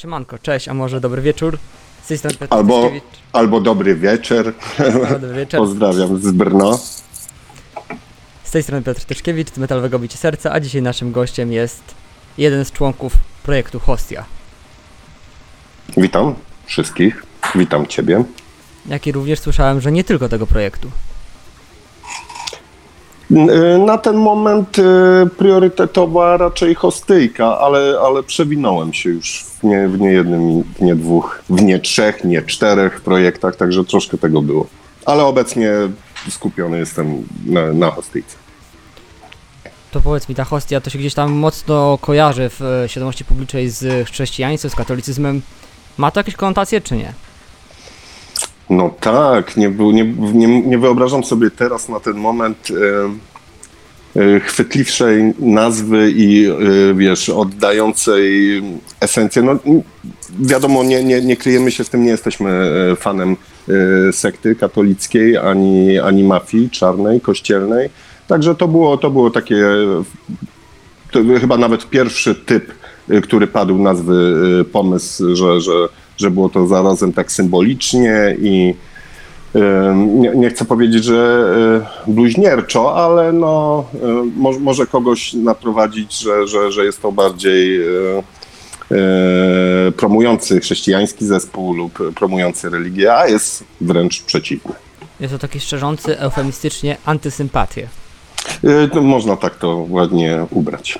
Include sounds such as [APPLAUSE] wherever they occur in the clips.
Siemanko, cześć, a może dobry wieczór. Z tej strony Piotr Albo, albo dobry wieczór. Dobry wieczór. Pozdrawiam z Brno. Z tej strony Piotr Tyszkiewicz z Metalowego Bicie Serca, a dzisiaj naszym gościem jest jeden z członków projektu Hostia, Witam wszystkich. Witam Ciebie. jak i również słyszałem, że nie tylko tego projektu. N- y, Na ten moment y, priorytetowa raczej hostyjka, ale, ale przewinąłem się już w nie, w nie jednym, w nie dwóch, w nie trzech, nie czterech projektach, także troszkę tego było. Ale obecnie skupiony jestem na, na hostyjce. To powiedz mi, ta Hostia to się gdzieś tam mocno kojarzy w e, świadomości publicznej z chrześcijaństwem, z katolicyzmem. Ma to jakieś konotacje, czy nie? No tak, nie, był- nie, nie, nie wyobrażam sobie teraz na ten moment e, e, chwytliwszej nazwy i e, wiesz, oddającej esencję. No wiadomo, nie, nie, nie kryjemy się z tym, nie jesteśmy fanem sekty katolickiej ani, ani mafii czarnej, kościelnej. Także to było, to było takie to chyba nawet pierwszy typ, który padł nazwy pomysł, że, że, że było to zarazem tak symbolicznie i nie, nie chcę powiedzieć, że y, bluźnierczo, ale no, y, mo, może kogoś naprowadzić, że, że, że jest to bardziej y, promujący chrześcijański zespół lub promujący religię, a jest wręcz przeciwny. Jest to taki szczerzący, eufemistycznie antysympatię. No, Można tak to ładnie ubrać.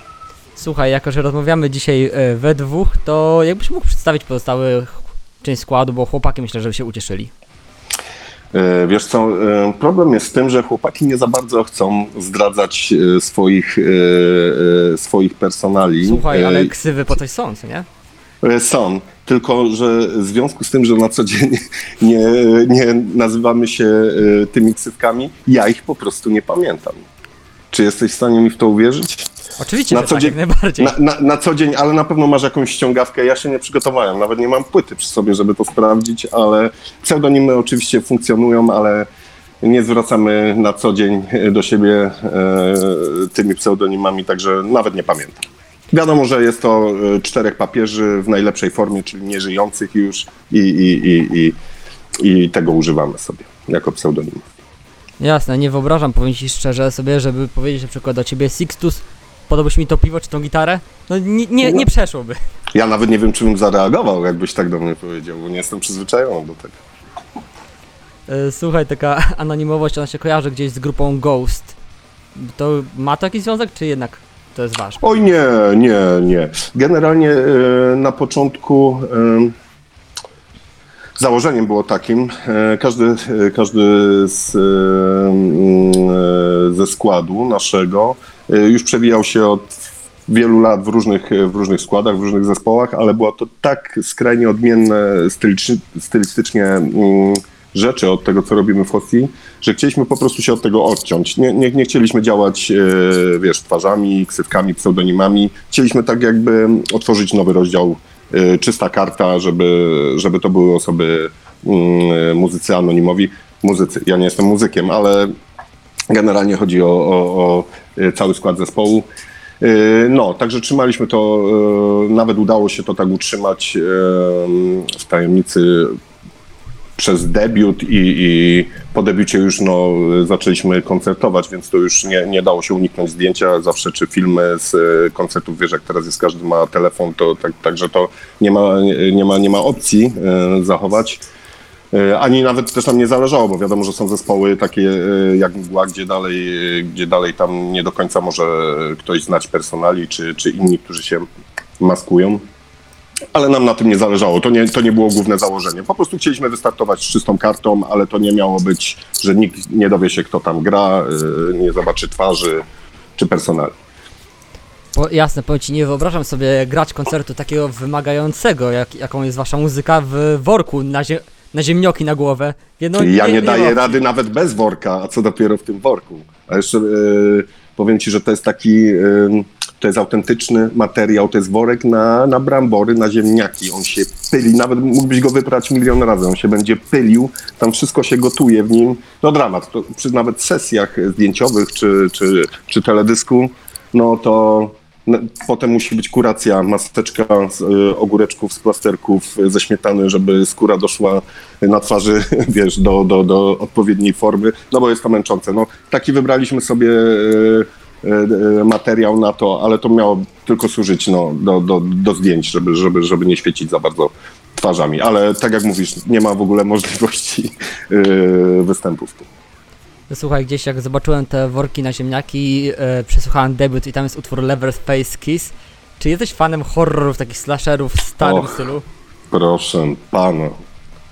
Słuchaj, jako że rozmawiamy dzisiaj e, we dwóch, to jakbyś mógł przedstawić pozostały część składu, bo chłopaki myślę, że by się ucieszyli. E, Wiesz co, e, problem jest z tym, że chłopaki nie za bardzo chcą zdradzać e, swoich, swoich personali. Słuchaj, ale ksywy po coś są, co nie? Są, tylko że w związku z tym, że na co dzień [LAUGHS] nie, nie nazywamy się tymi ksywkami, ja ich po prostu nie pamiętam. Czy jesteś w stanie mi w to uwierzyć? Oczywiście, Na co tak, dzień- jak najbardziej. Na, na, na co dzień, ale na pewno masz jakąś ściągawkę. Ja się nie przygotowałem, nawet nie mam płyty przy sobie, żeby to sprawdzić, ale pseudonimy oczywiście funkcjonują, ale nie zwracamy na co dzień do siebie e, tymi pseudonimami, także nawet nie pamiętam. Wiadomo, że jest to e, czterech papieży w najlepszej formie, czyli nieżyjących już i, i, i, i, i tego używamy sobie jako pseudonimów. Jasne, nie wyobrażam, powiem ci szczerze sobie, żeby powiedzieć na przykład do ciebie Sixtus, podałbyś mi to piwo czy tą gitarę? No nie, nie, nie przeszłoby. Ja nawet nie wiem, czy bym zareagował, jakbyś tak do mnie powiedział, bo nie jestem przyzwyczajony do tego. E, Słuchaj, taka [LAUGHS] anonimowość, ona się kojarzy gdzieś z grupą Ghost. To ma to jakiś związek, czy jednak to jest wasz? Oj nie, nie, nie. Generalnie e, na początku e, założeniem było takim, e, każdy, e, każdy z, e, mm, e, ze składu naszego już przewijał się od wielu lat w różnych, w różnych składach, w różnych zespołach, ale było to tak skrajnie odmienne stylistycznie mm, rzeczy od tego, co robimy w Hostii, że chcieliśmy po prostu się od tego odciąć. Nie, nie, nie chcieliśmy działać, e, wiesz, twarzami, ksywkami, pseudonimami. Chcieliśmy tak jakby otworzyć nowy rozdział, e, czysta karta, żeby, żeby to były osoby, mm, muzycy anonimowi. Muzycy, ja nie jestem muzykiem, ale generalnie chodzi o, o, o e, cały skład zespołu. E, No, także trzymaliśmy to, e, nawet udało się to tak utrzymać w tajemnicy przez debiut i, i po debiucie już no, zaczęliśmy koncertować, więc to już nie, nie dało się uniknąć zdjęcia zawsze, czy filmy z koncertów, wiesz, jak teraz jest, każdy ma telefon, to tak, także to nie ma, nie ma, nie ma opcji zachować. E, Ani nawet też nam nie zależało, bo wiadomo, że są zespoły takie e, jak Mgła, gdzie dalej, e, gdzie dalej tam nie do końca może ktoś znać personali, czy, czy inni, którzy się maskują. Ale nam na tym nie zależało. To nie, to nie było główne założenie. Po prostu chcieliśmy wystartować z czystą kartą, ale to nie miało być, że nikt nie dowie się, kto tam gra, nie zobaczy twarzy czy personali. Po, jasne, powiem ci, nie wyobrażam sobie grać koncertu takiego wymagającego, jak, jaką jest wasza muzyka w worku na, zie, na ziemnioki na głowę. Wie, no, ja nie, ma daję opcji. rady nawet bez worka, a co dopiero w tym worku. A jeszcze e, powiem ci, że to jest taki, e, to jest autentyczny materiał, to jest worek na, na brambory, na ziemniaki. On się pyli, nawet mógłbyś go wyprać milion razy, on się będzie pylił, tam wszystko się gotuje w nim. No dramat, to przy nawet sesjach zdjęciowych czy, czy, czy teledysku, no to potem musi być kuracja, maseczka z y, ogóreczków, z plasterków, y, ze śmietany, żeby skóra doszła na twarzy, [LAUGHS] wiesz, do, do, do odpowiedniej formy, no bo jest to męczące. No, taki wybraliśmy sobie y, materiał na to, ale to miało tylko służyć no, do, do, do zdjęć, żeby, żeby, żeby nie świecić za bardzo twarzami. Ale tak jak mówisz, nie ma w ogóle możliwości [LAUGHS] y, Słuchaj, gdzieś jak zobaczyłem te worki na ziemniaki, e, przesłuchałem debiut i tam jest utwór Leatherface Kiss. Czy jesteś fanem horrorów, takich slasherów w starym Och. stylu? Proszę pana,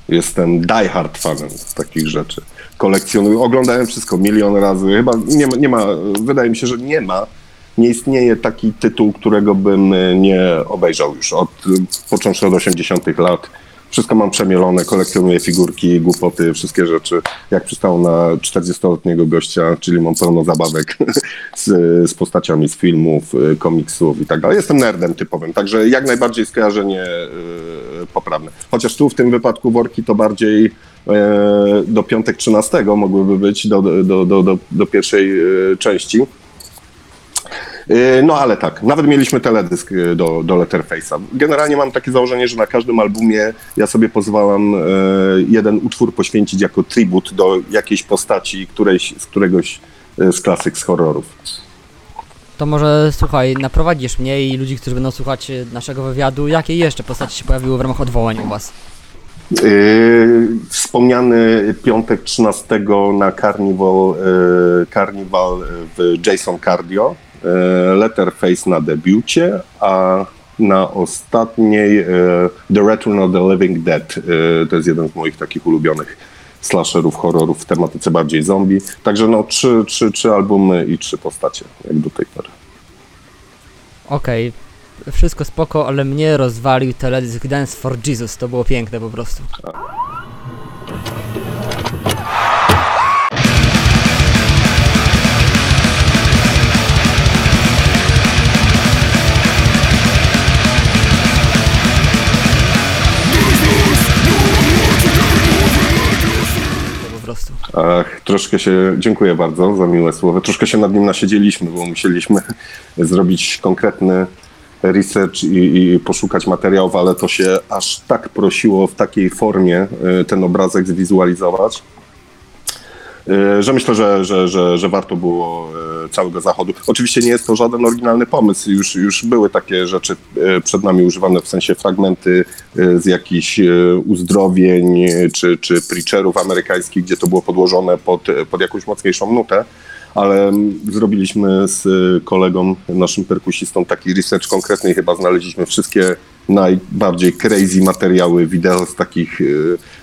jestem diehard fanem takich rzeczy. Kolekcjonuję, oglądałem wszystko milion razy. Chyba nie ma, nie ma, wydaje mi się, że nie ma, nie istnieje taki tytuł, którego bym e, nie obejrzał już od, począwszy od 80 lat. Wszystko mam przemielone, kolekcjonuję figurki, głupoty, wszystkie rzeczy. Jak przystało na 40-letniego gościa, czyli mam pełno zabawek [LAUGHS] z, z postaciami z filmów, y, komiksów i tak dalej. Jestem nerdem typowym, także jak najbardziej skojarzenie y, poprawne. Chociaż tu w tym wypadku worki to bardziej e, do piątek 13 mogłyby być, do, do, do, do, pierwszej e, części. E, No ale tak, nawet mieliśmy teledysk e, do, do Letterface'a. Generalnie mam takie założenie, że na każdym albumie ja sobie pozwalam e, jeden utwór poświęcić jako tribut do jakiejś postaci którejś, z któregoś z klasyk z horrorów. To może słuchaj, naprowadzisz mnie i ludzi, którzy będą słuchać naszego wywiadu, jakie jeszcze postaci się pojawiły w ramach odwołań u was? Yy, wspomniany piątek 13 na Carnival, yy, Carnival w Jason Cardio, Letterface na debiucie, a na ostatniej yy, The Return of the Living Dead. Yy, to jest jeden z moich takich ulubionych slasherów, horrorów w tematyce bardziej zombie. Także no trzy, trzy, trzy albumy i trzy postacie, jak do tej pory. Okej, wszystko spoko, ale mnie rozwalił teledysk Dance for Jesus, to było piękne po prostu. Prostu. Ach, troszkę się, dziękuję bardzo za miłe słowo. Troszkę się nad nim nasiedzieliśmy, bo musieliśmy [LAUGHS] zrobić konkretny research i, i poszukać materiałów, ale to się aż tak prosiło w takiej formie y, ten obrazek zwizualizować, że myślę, że, że, że, że warto było y, całego zachodu. Oczywiście nie jest to żaden oryginalny pomysł, już, już były takie rzeczy y, przed nami używane, w sensie fragmenty z jakichś uzdrowień czy, czy preacherów amerykańskich, gdzie to było podłożone pod, pod jakąś mocniejszą nutę, ale zrobiliśmy z kolegą, naszym perkusistą taki research konkretny i chyba znaleźliśmy wszystkie najbardziej crazy materiały wideo z takich,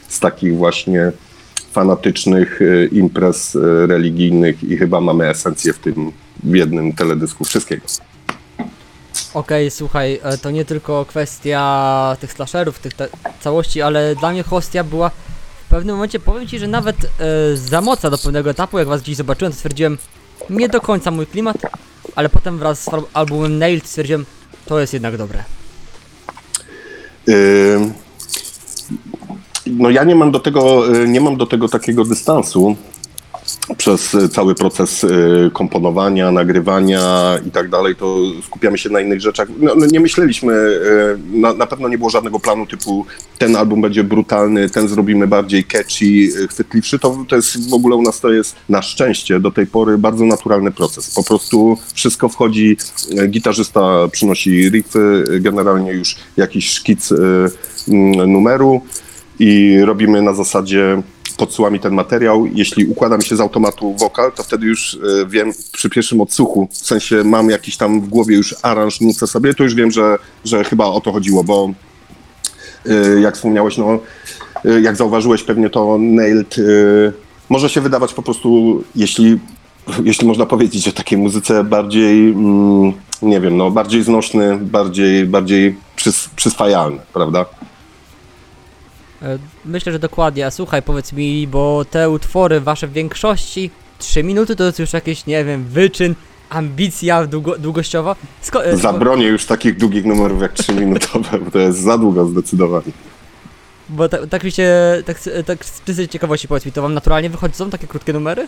z takich właśnie fanatycznych y, imprez y, religijnych i chyba mamy esencję w tym w jednym teledysku wszystkiego. Okej, słuchaj, e, to nie tylko kwestia tych slasherów, tych całości, ale dla mnie hostia była w pewnym momencie, powiem ci, że nawet e, za mocna do pewnego etapu, jak was gdzieś zobaczyłem, to stwierdziłem, nie do końca mój klimat, ale potem wraz z al- albumem Nailed stwierdziłem, to jest jednak dobre. No ja nie mam do tego, y, nie mam do tego takiego dystansu przez y, cały proces y, komponowania, nagrywania i tak dalej, to skupiamy się na innych rzeczach. No, no nie myśleliśmy, na, na pewno nie było żadnego planu typu ten album będzie brutalny, ten zrobimy bardziej catchy, chwytliwszy. To, to jest w ogóle u nas to jest na szczęście do tej pory bardzo naturalny proces. Po prostu wszystko wchodzi, gitarzysta przynosi riffy, generalnie już jakiś szkic numeru i robimy na zasadzie podsyła mi ten materiał. Jeśli układa mi się z automatu wokal, to wtedy już e, wiem przy pierwszym odsłuchu, w sensie mam jakiś tam w głowie już aranż, nucę sobie, to już wiem, że, że chyba o to chodziło, bo e, jak wspomniałeś, no, e, jak zauważyłeś pewnie to Nailed, może się wydawać po prostu, jeśli, jeśli można powiedzieć o takiej muzyce bardziej, mm, nie wiem, no, bardziej znośny, bardziej, bardziej przys, przyswajalny, prawda? E, Myślę, że dokładnie, a słuchaj, powiedz mi, bo te utwory wasze w większości 3 minuty to jest już jakieś, nie wiem, wyczyn, ambicja długo, długościowa. Sko- e, Zabronię już takich długich numerów jak 3-minutowe, bo to jest za długo zdecydowanie. Bo tak, tak mi się, tak, tak z ciekawości powiedz mi, to wam naturalnie wychodzą takie krótkie numery?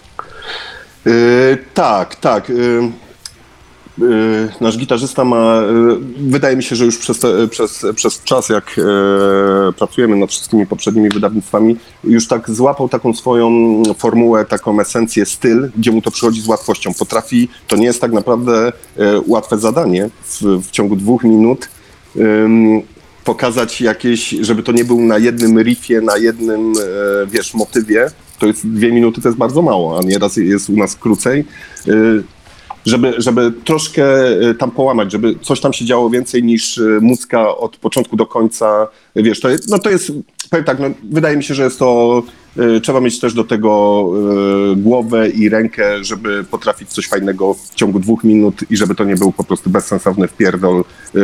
Yy, tak, tak. Yy, nasz gitarzysta ma, y, wydaje mi się, że już przez, przez, przez czas, jak e, pracujemy nad wszystkimi poprzednimi wydawnictwami, już tak złapał taką swoją formułę, taką esencję, styl, gdzie mu to przychodzi z łatwością. Potrafi, to nie jest tak naprawdę łatwe zadanie w, w ciągu dwóch minut. pokazać jakieś, żeby to nie był na jednym riffie, na jednym, wiesz, motywie, to jest dwie minuty, to jest bardzo mało, a nieraz jest u nas krócej. Żeby, żeby troszkę y, tam połamać, żeby coś tam się działo więcej niż y, mucka od początku do końca. Wiesz, to jest, no to jest, powiem tak, no, wydaje mi się, że jest to, y, trzeba mieć też do tego y, głowę i rękę, żeby potrafić coś fajnego w ciągu dwóch minut i żeby to nie był po prostu bezsensowny wpierdol y,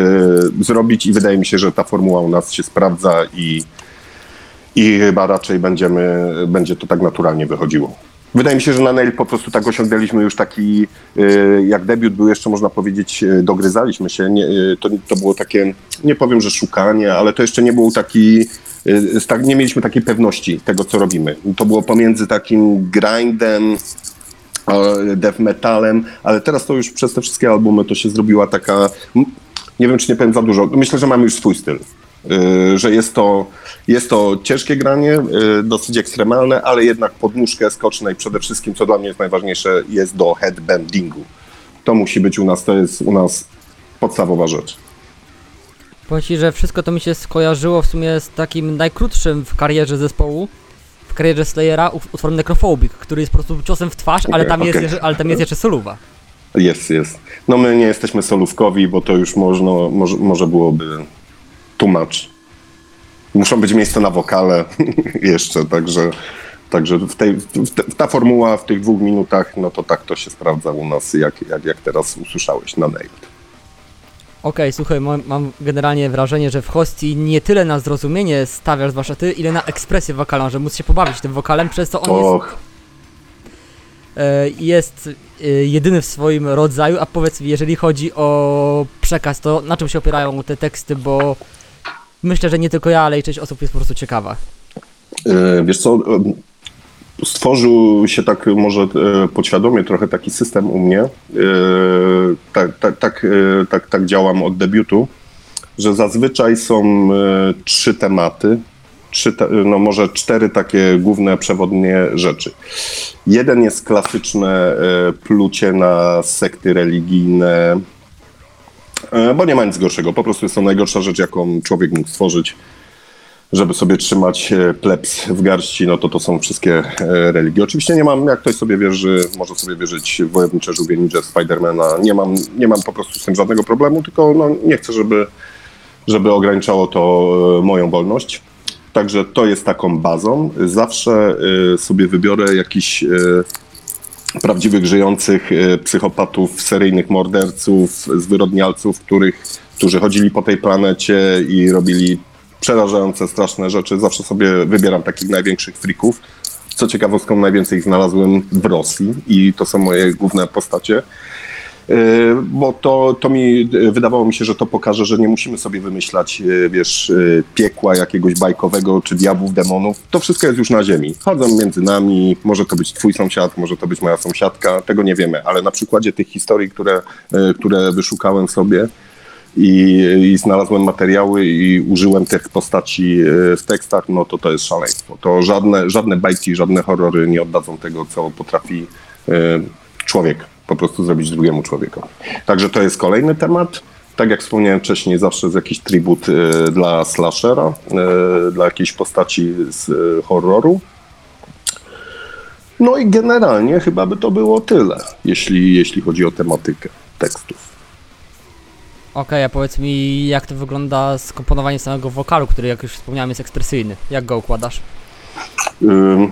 zrobić i wydaje mi się, że ta formuła u nas się sprawdza i, i chyba raczej będziemy, będzie to tak naturalnie wychodziło. Wydaje mi się, że na Nail po prostu tak osiągnęliśmy już taki, y, jak debiut był jeszcze można powiedzieć, y, dogryzaliśmy się. Nie, y, to, to było takie, nie powiem, że szukanie, ale to jeszcze nie był taki, tak, nie mieliśmy takiej pewności tego, co robimy. To było pomiędzy takim grindem, death metalem, ale teraz to już przez te wszystkie albumy to się zrobiła taka, nie wiem czy nie powiem za dużo, myślę, że mamy już swój styl. Y, Że jest to, jest to ciężkie granie, y, dosyć ekstremalne, ale jednak podnóżkę skocznej przede wszystkim, co dla mnie jest najważniejsze, jest do headbandingu. To musi być u nas, to jest u nas podstawowa rzecz. Powiem ci, że wszystko to mi się skojarzyło w sumie z takim najkrótszym w karierze zespołu, w karierze Slayera, ut- utworem Necrophobic, który jest po prostu ciosem w twarz, ale tam jest, okej. jeszcze- ale tam jest jeszcze soluwa. Jest, jest. No my nie jesteśmy solówkowi, bo to już można, może, może byłoby much. Muszą być miejsca na wokale [LAUGHS] jeszcze, także, także w tej, w te, ta formuła w tych dwóch minutach, no to tak to się sprawdza u nas, jak, jak, jak teraz usłyszałeś na Nailed. Okej, słuchaj, mam, generalnie wrażenie, że w hostii nie tyle na zrozumienie stawiasz, zwłaszcza ty, ile na ekspresję wokalną, że móc się pobawić tym wokalem, przez to on jest, Och, e, jest e, jedyny w swoim rodzaju, a powiedz mi, jeżeli chodzi o przekaz, to na czym się opierają te teksty, bo myślę, że nie tylko ja, ale i część osób jest po prostu ciekawa. e, wiesz co, e, stworzył się tak może e, podświadomie trochę taki system u mnie. Tak, tak, tak, tak, tak działam od debiutu, że zazwyczaj są trzy tematy, trzy, no może cztery takie główne przewodnie rzeczy. Jeden jest klasyczne plucie na sekty religijne, bo nie ma nic gorszego. Po prostu jest to najgorsza rzecz, jaką człowiek mógł stworzyć żeby sobie trzymać e, plebs w garści, no to to są wszystkie e, religie. Oczywiście nie mam, jak ktoś sobie wierzy, może sobie wierzyć w wojownicze żółwie ninja, Spidermana, nie mam, nie mam po prostu z tym żadnego problemu, tylko no, nie chcę, żeby, żeby ograniczało to e, moją wolność. Także to jest taką bazą. Zawsze e, sobie wybiorę jakiś e, prawdziwych, żyjących e, psychopatów, seryjnych morderców, zwyrodnialców, których, którzy chodzili po tej planecie i robili przerażające, straszne rzeczy. Zawsze sobie wybieram takich największych frików. Co ciekawostką, najwięcej ich znalazłem w Rosji i to są moje główne postacie. Yy, Bo to, to mi wydawało mi się, że to pokaże, że nie musimy sobie wymyślać, yy, wiesz, piekła jakiegoś bajkowego czy diabłów, demonów. To wszystko jest już na ziemi. Chodzą między nami, może to być twój sąsiad, może to być moja sąsiadka, tego nie wiemy, ale na przykładzie tych historii, które, które wyszukałem sobie, i, i znalazłem materiały i użyłem tych postaci w tekstach, no to to jest szaleństwo. To żadne, żadne bajki, żadne horrory nie oddadzą tego, co potrafi człowiek po prostu zrobić drugiemu człowiekowi. Także to jest kolejny temat. Tak jak wspomniałem wcześniej, zawsze jest jakiś tribut e, dla slashera, e, dla jakiejś postaci z e, horroru. No i generalnie chyba by to było tyle, jeśli, jeśli chodzi o tematykę tekstów. Okej, a powiedz mi, jak to wygląda skomponowanie samego wokalu, który, jak już wspomniałem, jest ekspresyjny. Jak go układasz? Ym,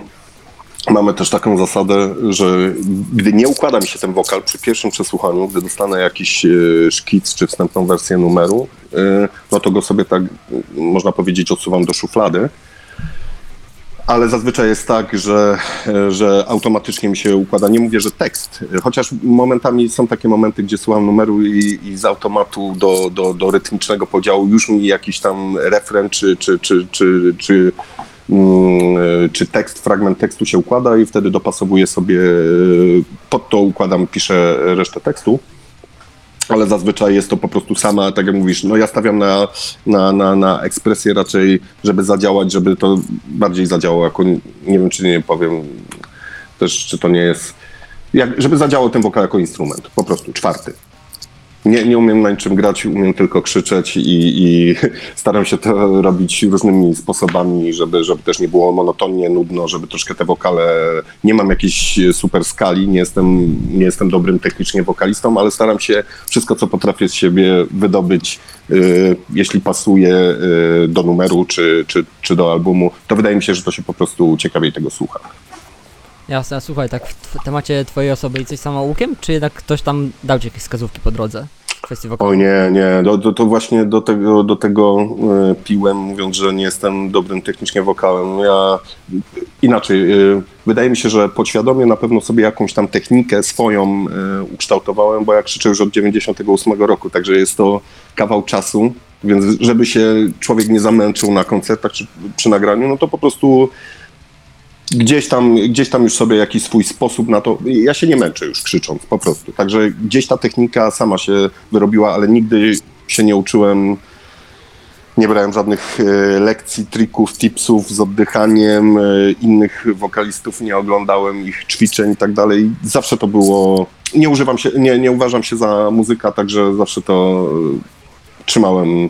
Mamy też taką zasadę, że gdy nie układa mi się ten wokal przy pierwszym przesłuchaniu, gdy dostanę jakiś e, szkic czy wstępną wersję numeru, e, no to go sobie tak, można powiedzieć, odsuwam do szuflady. Ale zazwyczaj jest tak, że, e, że automatycznie mi się układa. Nie mówię, że tekst, chociaż momentami są takie momenty, gdzie słucham numeru i, i z automatu do, do, do rytmicznego podziału już mi jakiś tam refren czy, czy, czy, czy, czy czy tekst, fragment tekstu się układa i wtedy dopasowuję sobie, e, pod to układam, piszę resztę tekstu. ale zazwyczaj jest to po prostu sama, tak jak mówisz, no ja stawiam na, na, na, na ekspresję raczej, żeby zadziałać, żeby to bardziej zadziałało, jako, nie wiem czy nie powiem też, czy to nie jest, jak, żeby zadziałał ten wokal jako instrument, po prostu, czwarty. Nie, nie umiem na niczym grać, umiem tylko krzyczeć i, i [LAUGHS] staram się to robić różnymi sposobami, żeby, żeby też nie było monotonnie, nudno, żeby troszkę te wokale, nie mam jakiejś super skali, nie jestem, nie jestem dobrym technicznie wokalistą, ale staram się wszystko, co potrafię z siebie wydobyć, y, jeśli pasuje y, do numeru czy, czy, czy do albumu, to wydaje mi się, że to się po prostu ciekawiej tego słucha. Jasne, słuchaj, tak w temacie twojej osoby i coś samoukiem, czy jednak ktoś tam dał ci jakieś wskazówki po drodze w kwestii wokalu? Oj nie, nie, do, do, to właśnie do tego, do tego e, piłem, mówiąc, że nie jestem dobrym technicznie wokalem. Ja inaczej, e, wydaje mi się, że podświadomie na pewno sobie jakąś tam technikę swoją e, ukształtowałem, bo ja krzyczę już od 98 roku, także jest to kawał czasu, więc żeby się człowiek nie zamęczył na koncertach czy przy nagraniu, no to po prostu gdzieś tam, gdzieś tam już sobie jakiś swój sposób na to. Ja się nie męczę już krzycząc, po prostu. Także gdzieś ta technika sama się wyrobiła, ale nigdy się nie uczyłem. Nie brałem żadnych e, lekcji, trików, tipsów z oddychaniem, e, innych wokalistów nie oglądałem ich ćwiczeń i tak dalej. Zawsze to było. Nie używam się, nie, nie uważam się za muzyka, także zawsze to trzymałem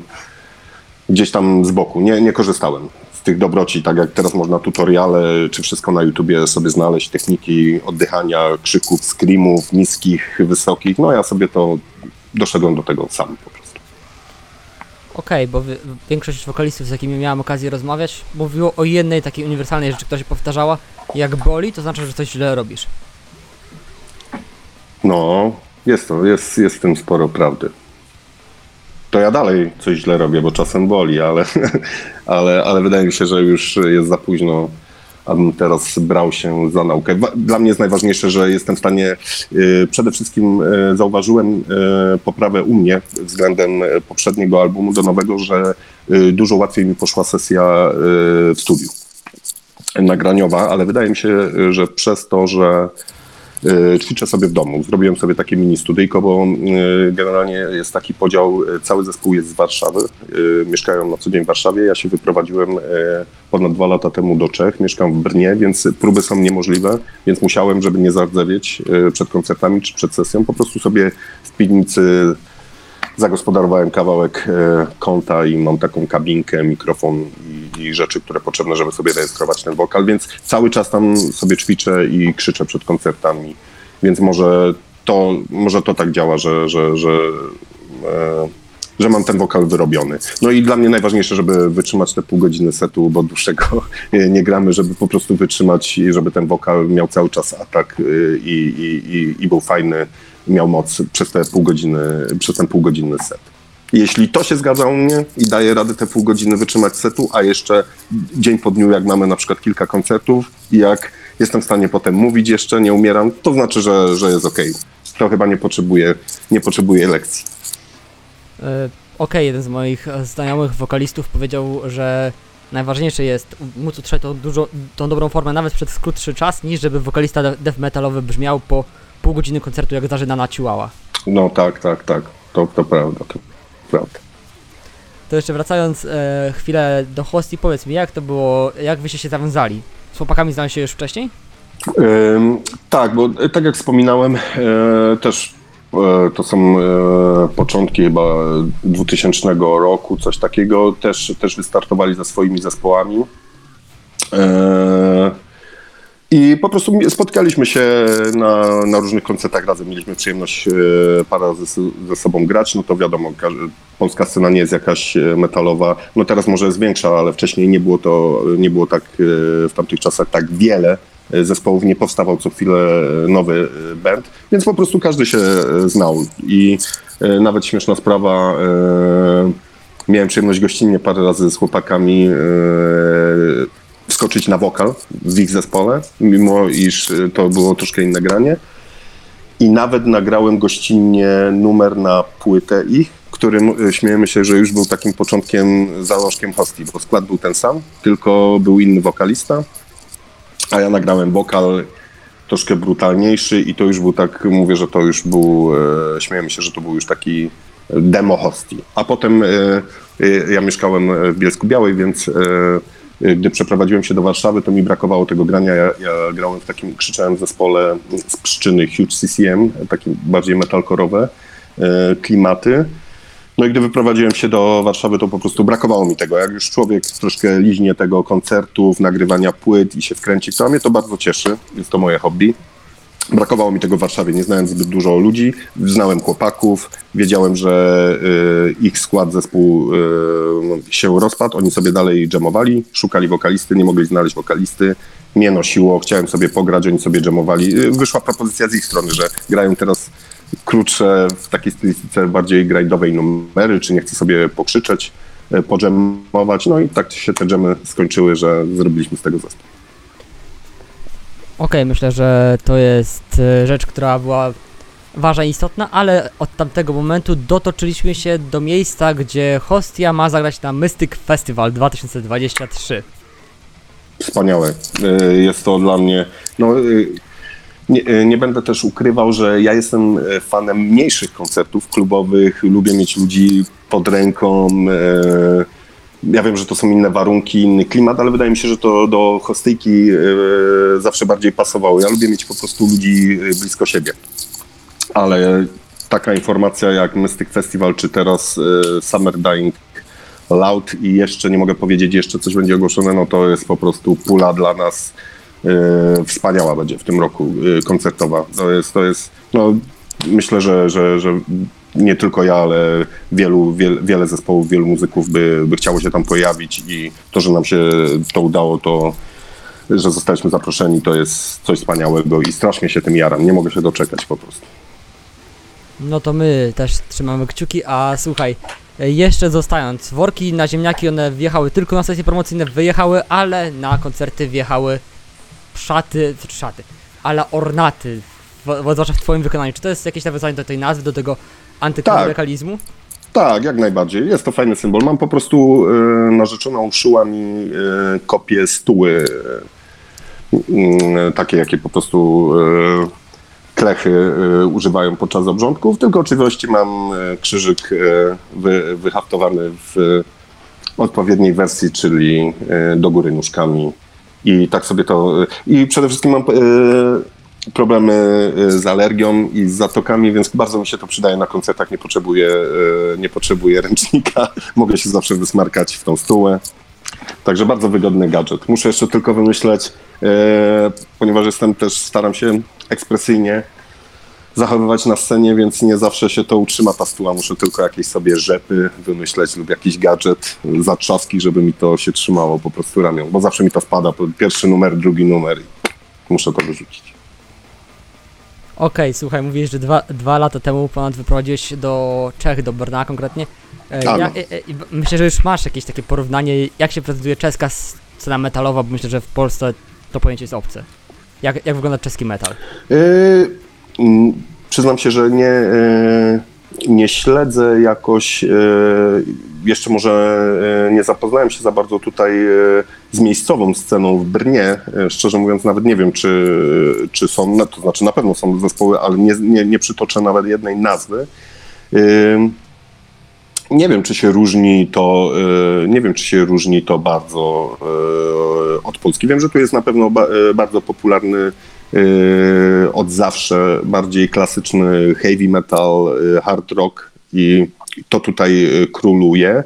gdzieś tam z boku. Nie, nie korzystałem tych dobroci, tak jak teraz można tutoriale czy wszystko na YouTubie sobie znaleźć, techniki oddychania, krzyków, screamów, niskich, wysokich. No ja sobie to doszedłem do tego sam po prostu. Okej, bo wy, większość wokalistów, z jakimi miałem okazję rozmawiać, mówiło o jednej takiej uniwersalnej rzeczy, która się powtarzała. Jak boli, to znaczy, że coś źle robisz. No, jest to, jest, jest w tym sporo prawdy. To ja dalej coś źle robię, bo czasem boli, ale, [LAUGHS] ale, ale wydaje mi się, że już jest za późno, abym teraz brał się za naukę. Dla mnie jest najważniejsze, że jestem w stanie, y, przede wszystkim y, zauważyłem y, poprawę u mnie względem poprzedniego albumu do nowego, że dużo łatwiej mi poszła sesja w studiu nagraniowa, ale wydaje mi się, że przez to, że ćwiczę sobie w domu. Zrobiłem sobie takie mini studyjko, bo y, generalnie jest taki podział, y, cały zespół jest z Warszawy, mieszkają na co dzień w Warszawie, ja się wyprowadziłem ponad dwa lata temu do Czech, mieszkam w Brnie, więc próby są niemożliwe, więc musiałem, żeby nie zardzewieć przed koncertami czy przed sesją, po prostu sobie w piwnicy zagospodarowałem kawałek e, kąta i mam taką kabinkę, mikrofon i, i rzeczy, które potrzebne, żeby sobie rejestrować ten wokal, więc cały czas tam sobie ćwiczę i krzyczę przed koncertami, więc może to, może to tak działa, że, że, że, e, że mam ten wokal wyrobiony. No i dla mnie najważniejsze, żeby wytrzymać te pół godziny setu, bo dłuższego [LAUGHS] nie, gramy, żeby po prostu wytrzymać żeby ten wokal miał cały czas atak y, i, i, i, i był fajny, miał moc przez te pół godziny, przez ten półgodzinny set. Jeśli to się zgadza u mnie i daje radę te pół godziny wytrzymać setu, a jeszcze dzień po dniu, jak mamy na przykład kilka koncertów jak jestem w stanie potem mówić jeszcze, nie umieram, to znaczy, że, że jest okej. To chyba nie potrzebuje, nie potrzebuje lekcji. E, Okej, jeden z moich e, znajomych wokalistów powiedział, że najważniejsze jest móc utrzymać tą, dużo, tą dobrą formę nawet przez krótszy czas, niż żeby wokalista de- death metalowy brzmiał po pół godziny koncertu jak Darzyna na Chihuahua. No tak, tak, tak. To, to prawda, to prawda. To jeszcze wracając e, chwilę do Hosti, powiedz mi, jak to było, jak wyście się zawiązali? Z chłopakami znali się już wcześniej? Ym, tak, bo e, tak jak wspominałem, e, też e, to są e, początki chyba 2000 roku, coś takiego. Też, też wystartowali ze swoimi zespołami. E, I po prostu spotkaliśmy się na, na różnych koncertach razem. Mieliśmy przyjemność e, parę ze, ze sobą grać. No to wiadomo, polska scena nie jest jakaś e, metalowa. No teraz może jest większa, ale wcześniej nie było to, nie było tak e, w tamtych czasach tak wiele zespołów. Nie powstawał co chwilę nowy band, więc po prostu każdy się znał. I nawet śmieszna sprawa. Miałem przyjemność gościnnie parę razy z chłopakami wskoczyć na wokal w ich zespole, mimo iż e, to było troszkę inne granie. I nawet nagrałem gościnnie numer na płytę ich, którym e, śmiejemy się, że już był takim początkiem, zalążkiem hostii, bo skład był ten sam, tylko był inny wokalista, a ja nagrałem wokal, troszkę brutalniejszy i to już był tak, mówię, że to już był, e, śmiejemy się, że to był już taki demo hostii. A potem ja mieszkałem w Bielsku Białej, więc gdy przeprowadziłem się do Warszawy, to mi brakowało tego grania. Ja, ja grałem w takim krzyczałem zespole z Pszczyny Huge CCM, takim bardziej metalkorowe e, klimaty. No i gdy wyprowadziłem się do Warszawy, to po prostu brakowało mi tego. Jak już człowiek troszkę liźnie tego koncertów, nagrywania płyt i się wkręci w a mnie to bardzo cieszy. Jest to moje hobby. Brakowało mi tego w Warszawie, nie znałem zbyt dużo ludzi, znałem chłopaków, wiedziałem, że y, ich skład, zespół y, się rozpadł, oni sobie dalej dżemowali, szukali wokalisty, nie mogli znaleźć wokalisty, mnie nosiło, chciałem sobie pograć, oni sobie dżemowali. Y, wyszła propozycja z ich strony, że grają teraz krótsze, w takiej stylistyce bardziej grindowej numery, czy nie chcę sobie pokrzyczeć, podżemować, no i tak się te dżemy skończyły, że zrobiliśmy z tego zespół. Okej, myślę, że to jest e, rzecz, która była ważna i istotna, ale od tamtego momentu dotoczyliśmy się do miejsca, gdzie Hostia ma zagrać na Mystic Festival 2023. Wspaniałe. Y, Jest to dla mnie. No, y, nie, nie będę też ukrywał, że ja jestem fanem mniejszych koncertów klubowych. Lubię mieć ludzi pod ręką. Ja wiem, że to są inne warunki, inny klimat, ale wydaje mi się, że to do hostyjki y, zawsze bardziej pasowało. Ja lubię mieć po prostu ludzi y, blisko siebie. Ale taka informacja jak Mystic Festival, czy teraz y, Summer Dying Loud i jeszcze nie mogę powiedzieć, jeszcze coś będzie ogłoszone, no to jest po prostu pula dla nas wspaniała będzie w tym roku koncertowa. To jest, to jest no, myślę, że, że, że nie tylko ja, ale wielu, wiel, wiele zespołów, wielu muzyków by, by chciało się tam pojawić i to, że nam się to udało, to że zostaliśmy zaproszeni, to jest coś wspaniałego i strasznie się tym jaram. Nie mogę się doczekać po prostu. No to my też trzymamy kciuki, a słuchaj, jeszcze zostając, worki na ziemniaki one wjechały tylko na sesje promocyjne, wyjechały, ale na koncerty wjechały szaty, czy szaty, ale ornaty, zwłaszcza w twoim wykonaniu. Czy to jest jakieś nawiązanie do tej nazwy, do tego antyklerykalizmu? Tak, jak najbardziej. Jest to fajny symbol. Mam po prostu y, narzeczona uszyła mi y, kopię stuły, y, y, takie jakie po prostu y, klechy y, używają podczas obrządków, tylko oczywiście mam y, krzyżyk y, wy, wyhaftowany w odpowiedniej wersji, czyli y, do góry nóżkami. I tak sobie to. y, I przede wszystkim mam y, problemy y, z alergią i z zatokami, więc bardzo mi się to przydaje na koncertach. Nie potrzebuję, y, nie potrzebuję ręcznika. [LAUGHS] Mogę się zawsze wysmarkać w tą stułę. Także bardzo wygodny gadżet. Muszę jeszcze tylko wymyśleć, y, ponieważ jestem też, staram się ekspresyjnie zachowywać na scenie, więc nie zawsze się to utrzyma ta stuła. Muszę tylko jakieś sobie rzepy wymyśleć lub jakiś gadżet, zatrzaski, żeby mi to się trzymało po prostu ramion, bo zawsze mi to spada. Pierwszy numer, drugi numer muszę to wyrzucić. Okej, słuchaj, mówiłeś, że dwa, dwa lata temu ponad wyprowadziłeś się do Czech, do Brna konkretnie. E, Tak, ja, no. e, e, i b- myślę, że już masz jakieś takie porównanie, jak się prezentuje czeska scena metalowa, bo myślę, że w Polsce to pojęcie jest obce. Jak, jak wygląda czeski metal? Yy, mm, przyznam się, że nie, yy, nie śledzę jakoś, yy, jeszcze może yy, nie zapoznałem się za bardzo tutaj yy, z miejscową sceną w Brnie. Szczerze mówiąc, nawet nie wiem, czy, czy są, no, to znaczy na pewno są zespoły, ale nie, nie, nie przytoczę nawet jednej nazwy. Nie wiem, czy się różni to, nie wiem, czy się różni to bardzo od Polski. Wiem, że tu jest na pewno ba, bardzo popularny od zawsze bardziej klasyczny heavy metal, yy, hard rock i to tutaj yy, króluje.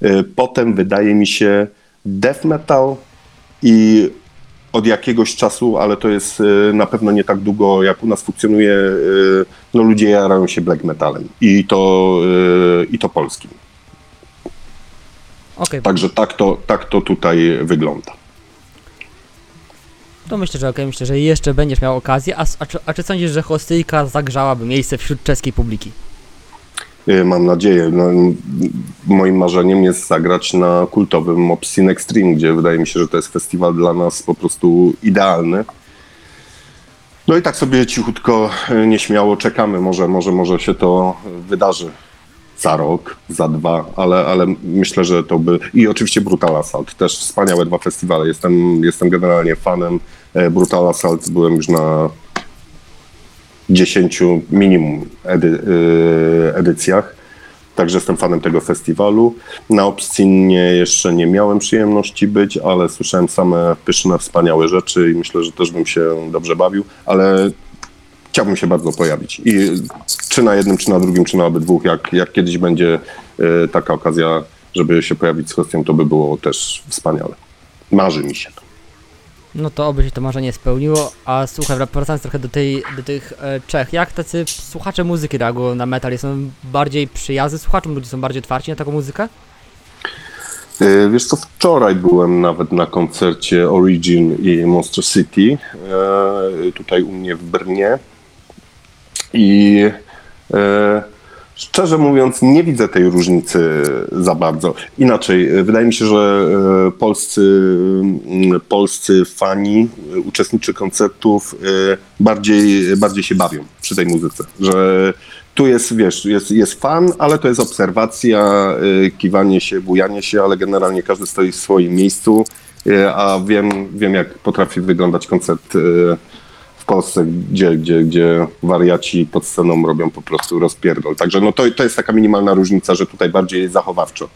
Yy, Potem wydaje mi się death metal i od jakiegoś czasu, ale to jest yy, na pewno nie tak długo, jak u nas funkcjonuje, yy, no ludzie jarają się black metalem i to, yy, i to polskim. Okej, Także tak to, tak to tutaj wygląda. To myślę, że okej, myślę, że jeszcze będziesz miał okazję. A, a, czy, a czy sądzisz, że hostyjka zagrzałaby miejsce wśród czeskiej publiki? Yy, Mam nadzieję. No, moim marzeniem jest zagrać na kultowym Obscene Extreme, gdzie wydaje mi się, że to jest festiwal dla nas po prostu idealny. No i tak sobie cichutko, yy, nieśmiało czekamy. Może, może, może się to wydarzy za rok, za dwa, ale, ale myślę, że to by... I oczywiście Brutal Assault, też wspaniałe dwa festiwale. Jestem, jestem generalnie fanem e, Brutal Assault. Byłem już na 10 minimum edy, y, edycjach. Także jestem fanem tego festiwalu. Na Obscinie jeszcze nie miałem przyjemności być, ale słyszałem same pyszne, wspaniałe rzeczy i myślę, że też bym się dobrze bawił, ale chciałbym się bardzo pojawić. I czy na jednym, czy na drugim, czy na obydwu, jak, jak kiedyś będzie y, taka okazja, żeby się pojawić z hostią, to by było też wspaniale. Marzy mi się to. No to oby się to marzenie spełniło. A słuchaj, wracając trochę do, tej, do tych e, Czech, jak tacy słuchacze muzyki reagują na metal? Są bardziej przyjazny słuchaczom, ludzie są bardziej otwarci na taką muzykę? Y, Wiesz co, wczoraj byłem nawet na koncercie Origin i Monster City e, tutaj u mnie w Brnie i e, szczerze mówiąc nie widzę tej różnicy za bardzo. Inaczej, e, wydaje mi się, że e, polscy, polscy fani, uczestniczy koncertów bardziej, bardziej się bawią przy tej muzyce, że tu jest, wiesz, jest, jest fan, ale to jest obserwacja, kiwanie się, bujanie się, ale generalnie każdy stoi w swoim miejscu, a wiem, wiem jak potrafi wyglądać koncert w Polsce, gdzie, gdzie, gdzie wariaci pod sceną robią po prostu rozpierdol. Także no to, to jest taka minimalna różnica, że tutaj bardziej zachowawczo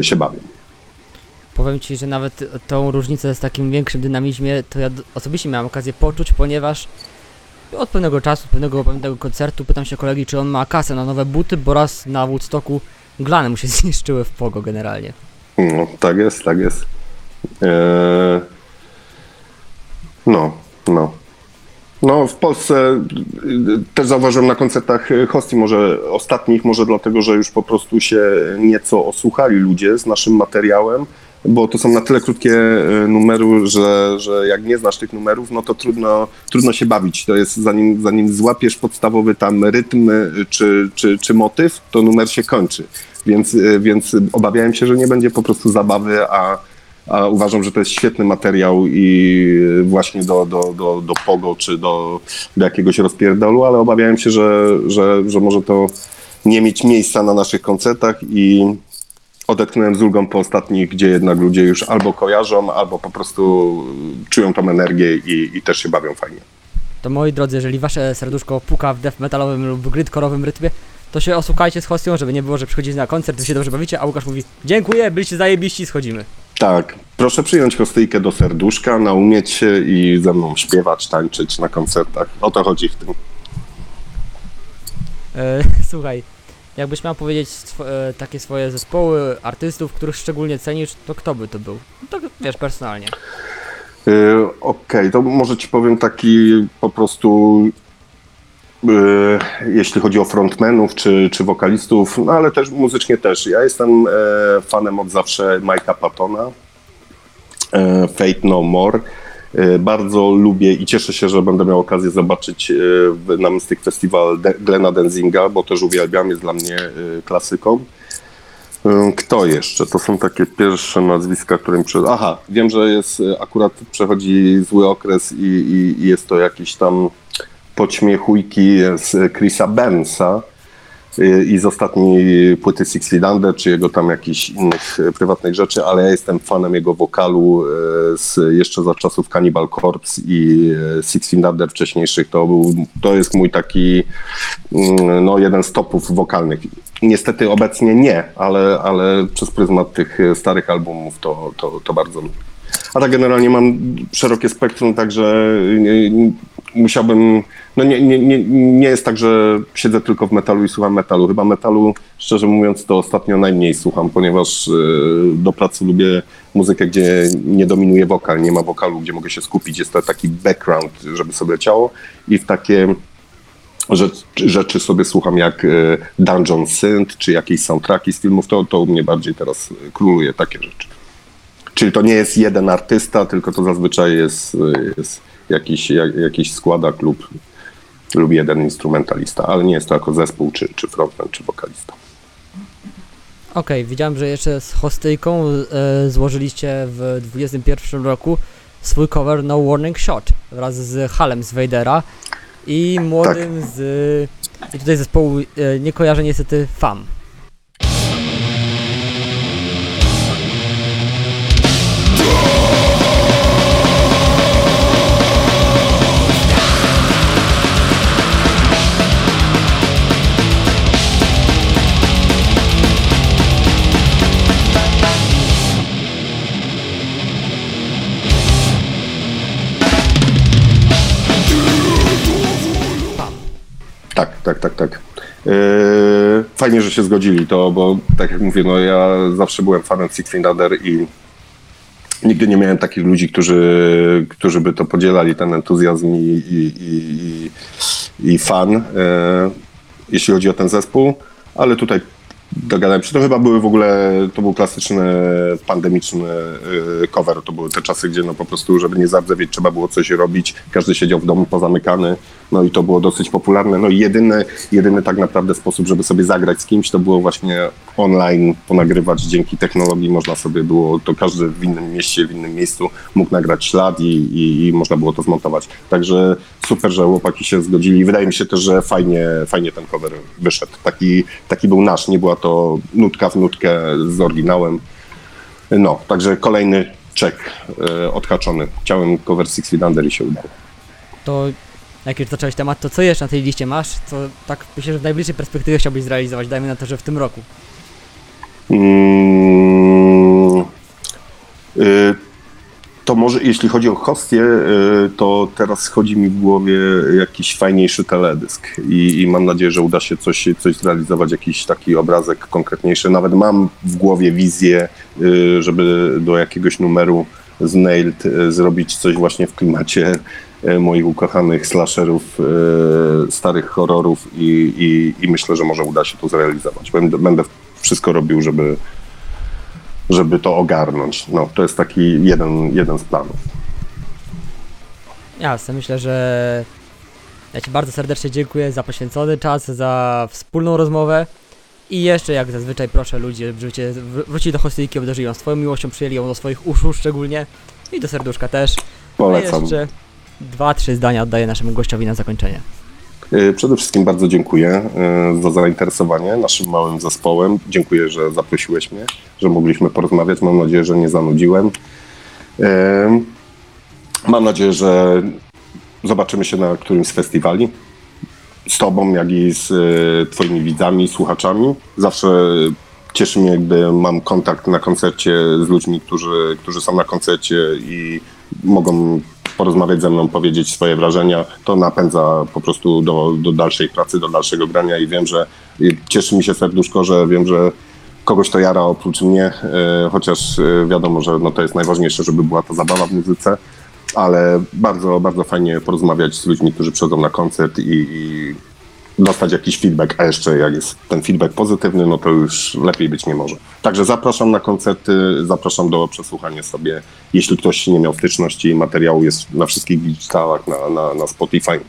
y, się bawią. Powiem Ci, że nawet tą różnicę z takim większym dynamizmie to ja osobiście miałem okazję poczuć, ponieważ od pewnego czasu, od pewnego, pewnego koncertu pytam się kolegi, czy on ma kasę na nowe buty, bo raz na Woodstocku glany mu się [LAUGHS] zniszczyły w pogo generalnie. No, tak jest, tak jest. Eee, no, no. No, w Polsce y, też zauważyłem na koncertach y, hostii, może ostatnich, może dlatego, że już po prostu się nieco osłuchali ludzie z naszym materiałem, bo to są na tyle krótkie y, numery, że, że jak nie znasz tych numerów, no to trudno, trudno się bawić. To jest, zanim, zanim złapiesz podstawowy tam rytm czy, czy, czy motyw, to numer się kończy. Więc, więc obawiałem się, że nie będzie po prostu zabawy, a, a uważam, że to jest świetny materiał i właśnie do, do, do, do pogo czy do, do jakiegoś rozpierdolu, ale obawiałem się, że, że, że może to nie mieć miejsca na naszych koncertach i odetchnąłem z ulgą po ostatnich, gdzie jednak ludzie już albo kojarzą, albo po prostu czują tą energię i, i też się bawią fajnie. To moi drodzy, jeżeli wasze serduszko puka w death metalowym lub gridkorowym rytmie, to się osłuchajcie z hostią, żeby nie było, że przychodzicie na koncert, wy się dobrze bawicie, a Łukasz mówi dziękuję, byliście zajebiści, schodzimy. Tak, proszę przyjąć hostyjkę do serduszka, naumieć się i ze mną śpiewać, tańczyć na koncertach. O to chodzi w tym. E, słuchaj, jakbyś miał powiedzieć sw- e, takie swoje zespoły, artystów, których szczególnie cenisz, to kto by to był? No tak, wiesz, personalnie. Y, Okej, to może ci powiem taki po prostu, jeśli chodzi o frontmenów czy, czy wokalistów, no ale też muzycznie też. Ja jestem e, fanem od zawsze Mike'a Pattona, e, Fate No More. E, Bardzo lubię i cieszę się, że będę miał okazję zobaczyć na Mystic Festival Glena Denzinga, bo też uwielbiam, jest dla mnie klasyką. Kto jeszcze? To są takie pierwsze nazwiska, które mi przychodzą. Aha, wiem, że jest akurat przechodzi zły okres i, i, i jest to jakiś tam podśmiechujki z Chrisa Bensa e, i z ostatniej płyty Six Feet Under, czy jego tam jakichś innych e, prywatnych rzeczy, ale ja jestem fanem jego wokalu e, z jeszcze za czasów Cannibal Corpse i Six Feet Under wcześniejszych. To, był, to jest mój taki mm, no, jeden z topów wokalnych. Niestety obecnie nie, ale, ale przez pryzmat tych starych albumów to, to, to bardzo lubię. A tak generalnie mam szerokie spektrum, także nie- nie- musiałbym. No nie, nie, nie, nie jest tak, że siedzę tylko w metalu i słucham metalu. Chyba metalu, szczerze mówiąc, to ostatnio najmniej słucham, ponieważ e, do pracy lubię muzykę, gdzie nie dominuje wokal, nie ma wokalu, gdzie mogę się skupić. Jest to taki background, żeby sobie leciało i w takie rzecz, rzeczy sobie słucham jak Dungeon Synth, czy jakieś soundtracki z filmów, to, to u mnie bardziej teraz króluje takie rzeczy. Czyli to nie jest jeden artysta, tylko to zazwyczaj jest, jest jakiś, jak, jakiś składak lub, lub jeden instrumentalista, ale nie jest to jako zespół, czy, czy frontman, czy wokalista. Okej, widziałem, że jeszcze z hostyjką e, złożyliście w 2021 roku swój cover No Warning Shot wraz z Halem z Vadera i młodym z... i tutaj zespołu, e, nie kojarzę niestety, FAM. Fajnie, że się zgodzili to, bo tak jak mówię, no ja zawsze byłem fanem Six i nigdy nie miałem takich ludzi, którzy, którzy by to podzielali, ten entuzjazm i, i, i, i fan, yy, jeśli chodzi o ten zespół, ale tutaj dogadałem się. To chyba były w ogóle, to był klasyczny pandemiczny yy, cover. To były te czasy, gdzie no po prostu, żeby nie zardzewieć, trzeba było coś robić. Każdy siedział w domu pozamykany. No i to było dosyć popularne. No i jedyny, jedyny tak naprawdę sposób, żeby sobie zagrać z kimś, to było właśnie online ponagrywać. Dzięki technologii można sobie było, to każdy w innym mieście, w innym miejscu mógł nagrać ślad i, i, i można było to zmontować. Także super, że chłopaki się zgodzili. Wydaje mi się też, że fajnie, fajnie ten cover wyszedł. Taki, taki był nasz, nie była to nutka w nutkę z oryginałem. No, także kolejny czek e, odhaczony. Chciałem cover Six Feet Under i się udało. To jak już zacząłeś temat, to co jeszcze na tej liście masz? Co tak myślę, że w najbliższej perspektywie chciałbyś zrealizować? Dajmy na to, że w tym roku. Mm, może jeśli chodzi o hostię, y, to teraz chodzi mi w głowie jakiś fajniejszy teledysk i, i mam nadzieję, że uda się coś, coś zrealizować, jakiś taki obrazek konkretniejszy. Nawet mam w głowie wizję, y, żeby do jakiegoś numeru z Nailed y, zrobić coś właśnie w klimacie moich ukochanych slasherów, starych horrorów i, i, i myślę, że może uda się to zrealizować. Będę wszystko robił, żeby, żeby to ogarnąć. No, to jest taki jeden, jeden z planów. Jasne, myślę, że ja Ci bardzo serdecznie dziękuję za poświęcony czas, za wspólną rozmowę i jeszcze jak zazwyczaj proszę ludzi, żebyście wr- wrócili do hostyjki, obdarzyli ją swoją miłością, przyjęli ją do swoich uszu szczególnie i do serduszka też. Polecam. A jeszcze dwa, trzy zdania oddaję naszemu gościowi na zakończenie. Y, Przede wszystkim bardzo dziękuję y, za zainteresowanie naszym małym zespołem. Dziękuję, że zaprosiłeś mnie, że mogliśmy porozmawiać. Mam nadzieję, że nie zanudziłem. Y, Mam nadzieję, że zobaczymy się na którymś z festiwali. Z Tobą, jak i z Twoimi widzami, słuchaczami. Zawsze cieszy mnie, gdy mam kontakt na koncercie z ludźmi, którzy, którzy są na koncercie i mogą porozmawiać ze mną, powiedzieć swoje wrażenia. To napędza po prostu do, do dalszej pracy, do dalszego grania i wiem, że cieszy mi się serduszko, że wiem, że kogoś to jara oprócz mnie, e, chociaż e, wiadomo, że no to jest najważniejsze, żeby była to zabawa w muzyce, ale bardzo, bardzo fajnie porozmawiać z ludźmi, którzy przychodzą na koncert i, i dostać jakiś feedback, a jeszcze jak jest ten feedback pozytywny, no to już lepiej być nie może. Także zapraszam na koncerty, zapraszam do przesłuchania sobie, jeśli ktoś nie miał styczności, materiału jest na wszystkich digitalach, na, na, na Spotify,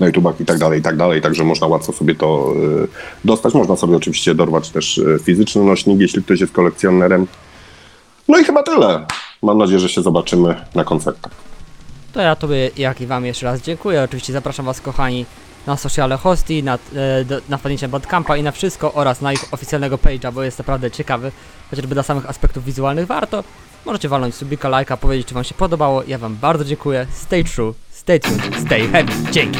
na YouTubach i tak dalej, i tak dalej, także można łatwo sobie to y, dostać. Można sobie oczywiście dorwać też y, fizyczny nośnik, jeśli ktoś jest kolekcjonerem. No i chyba tyle. Mam nadzieję, że się zobaczymy na koncertach. To ja Tobie, jak i Wam jeszcze raz dziękuję. Oczywiście zapraszam Was, kochani, na sociale hosty, na, e, na wpadnięcie Bandcampa i na wszystko oraz na ich oficjalnego page'a, bo jest naprawdę ciekawy, chociażby dla samych aspektów wizualnych warto. Możecie walnąć subika, lajka, powiedzieć, czy Wam się podobało. Ja Wam bardzo dziękuję. Stay true, stay tuned, stay heavy. Dzięki.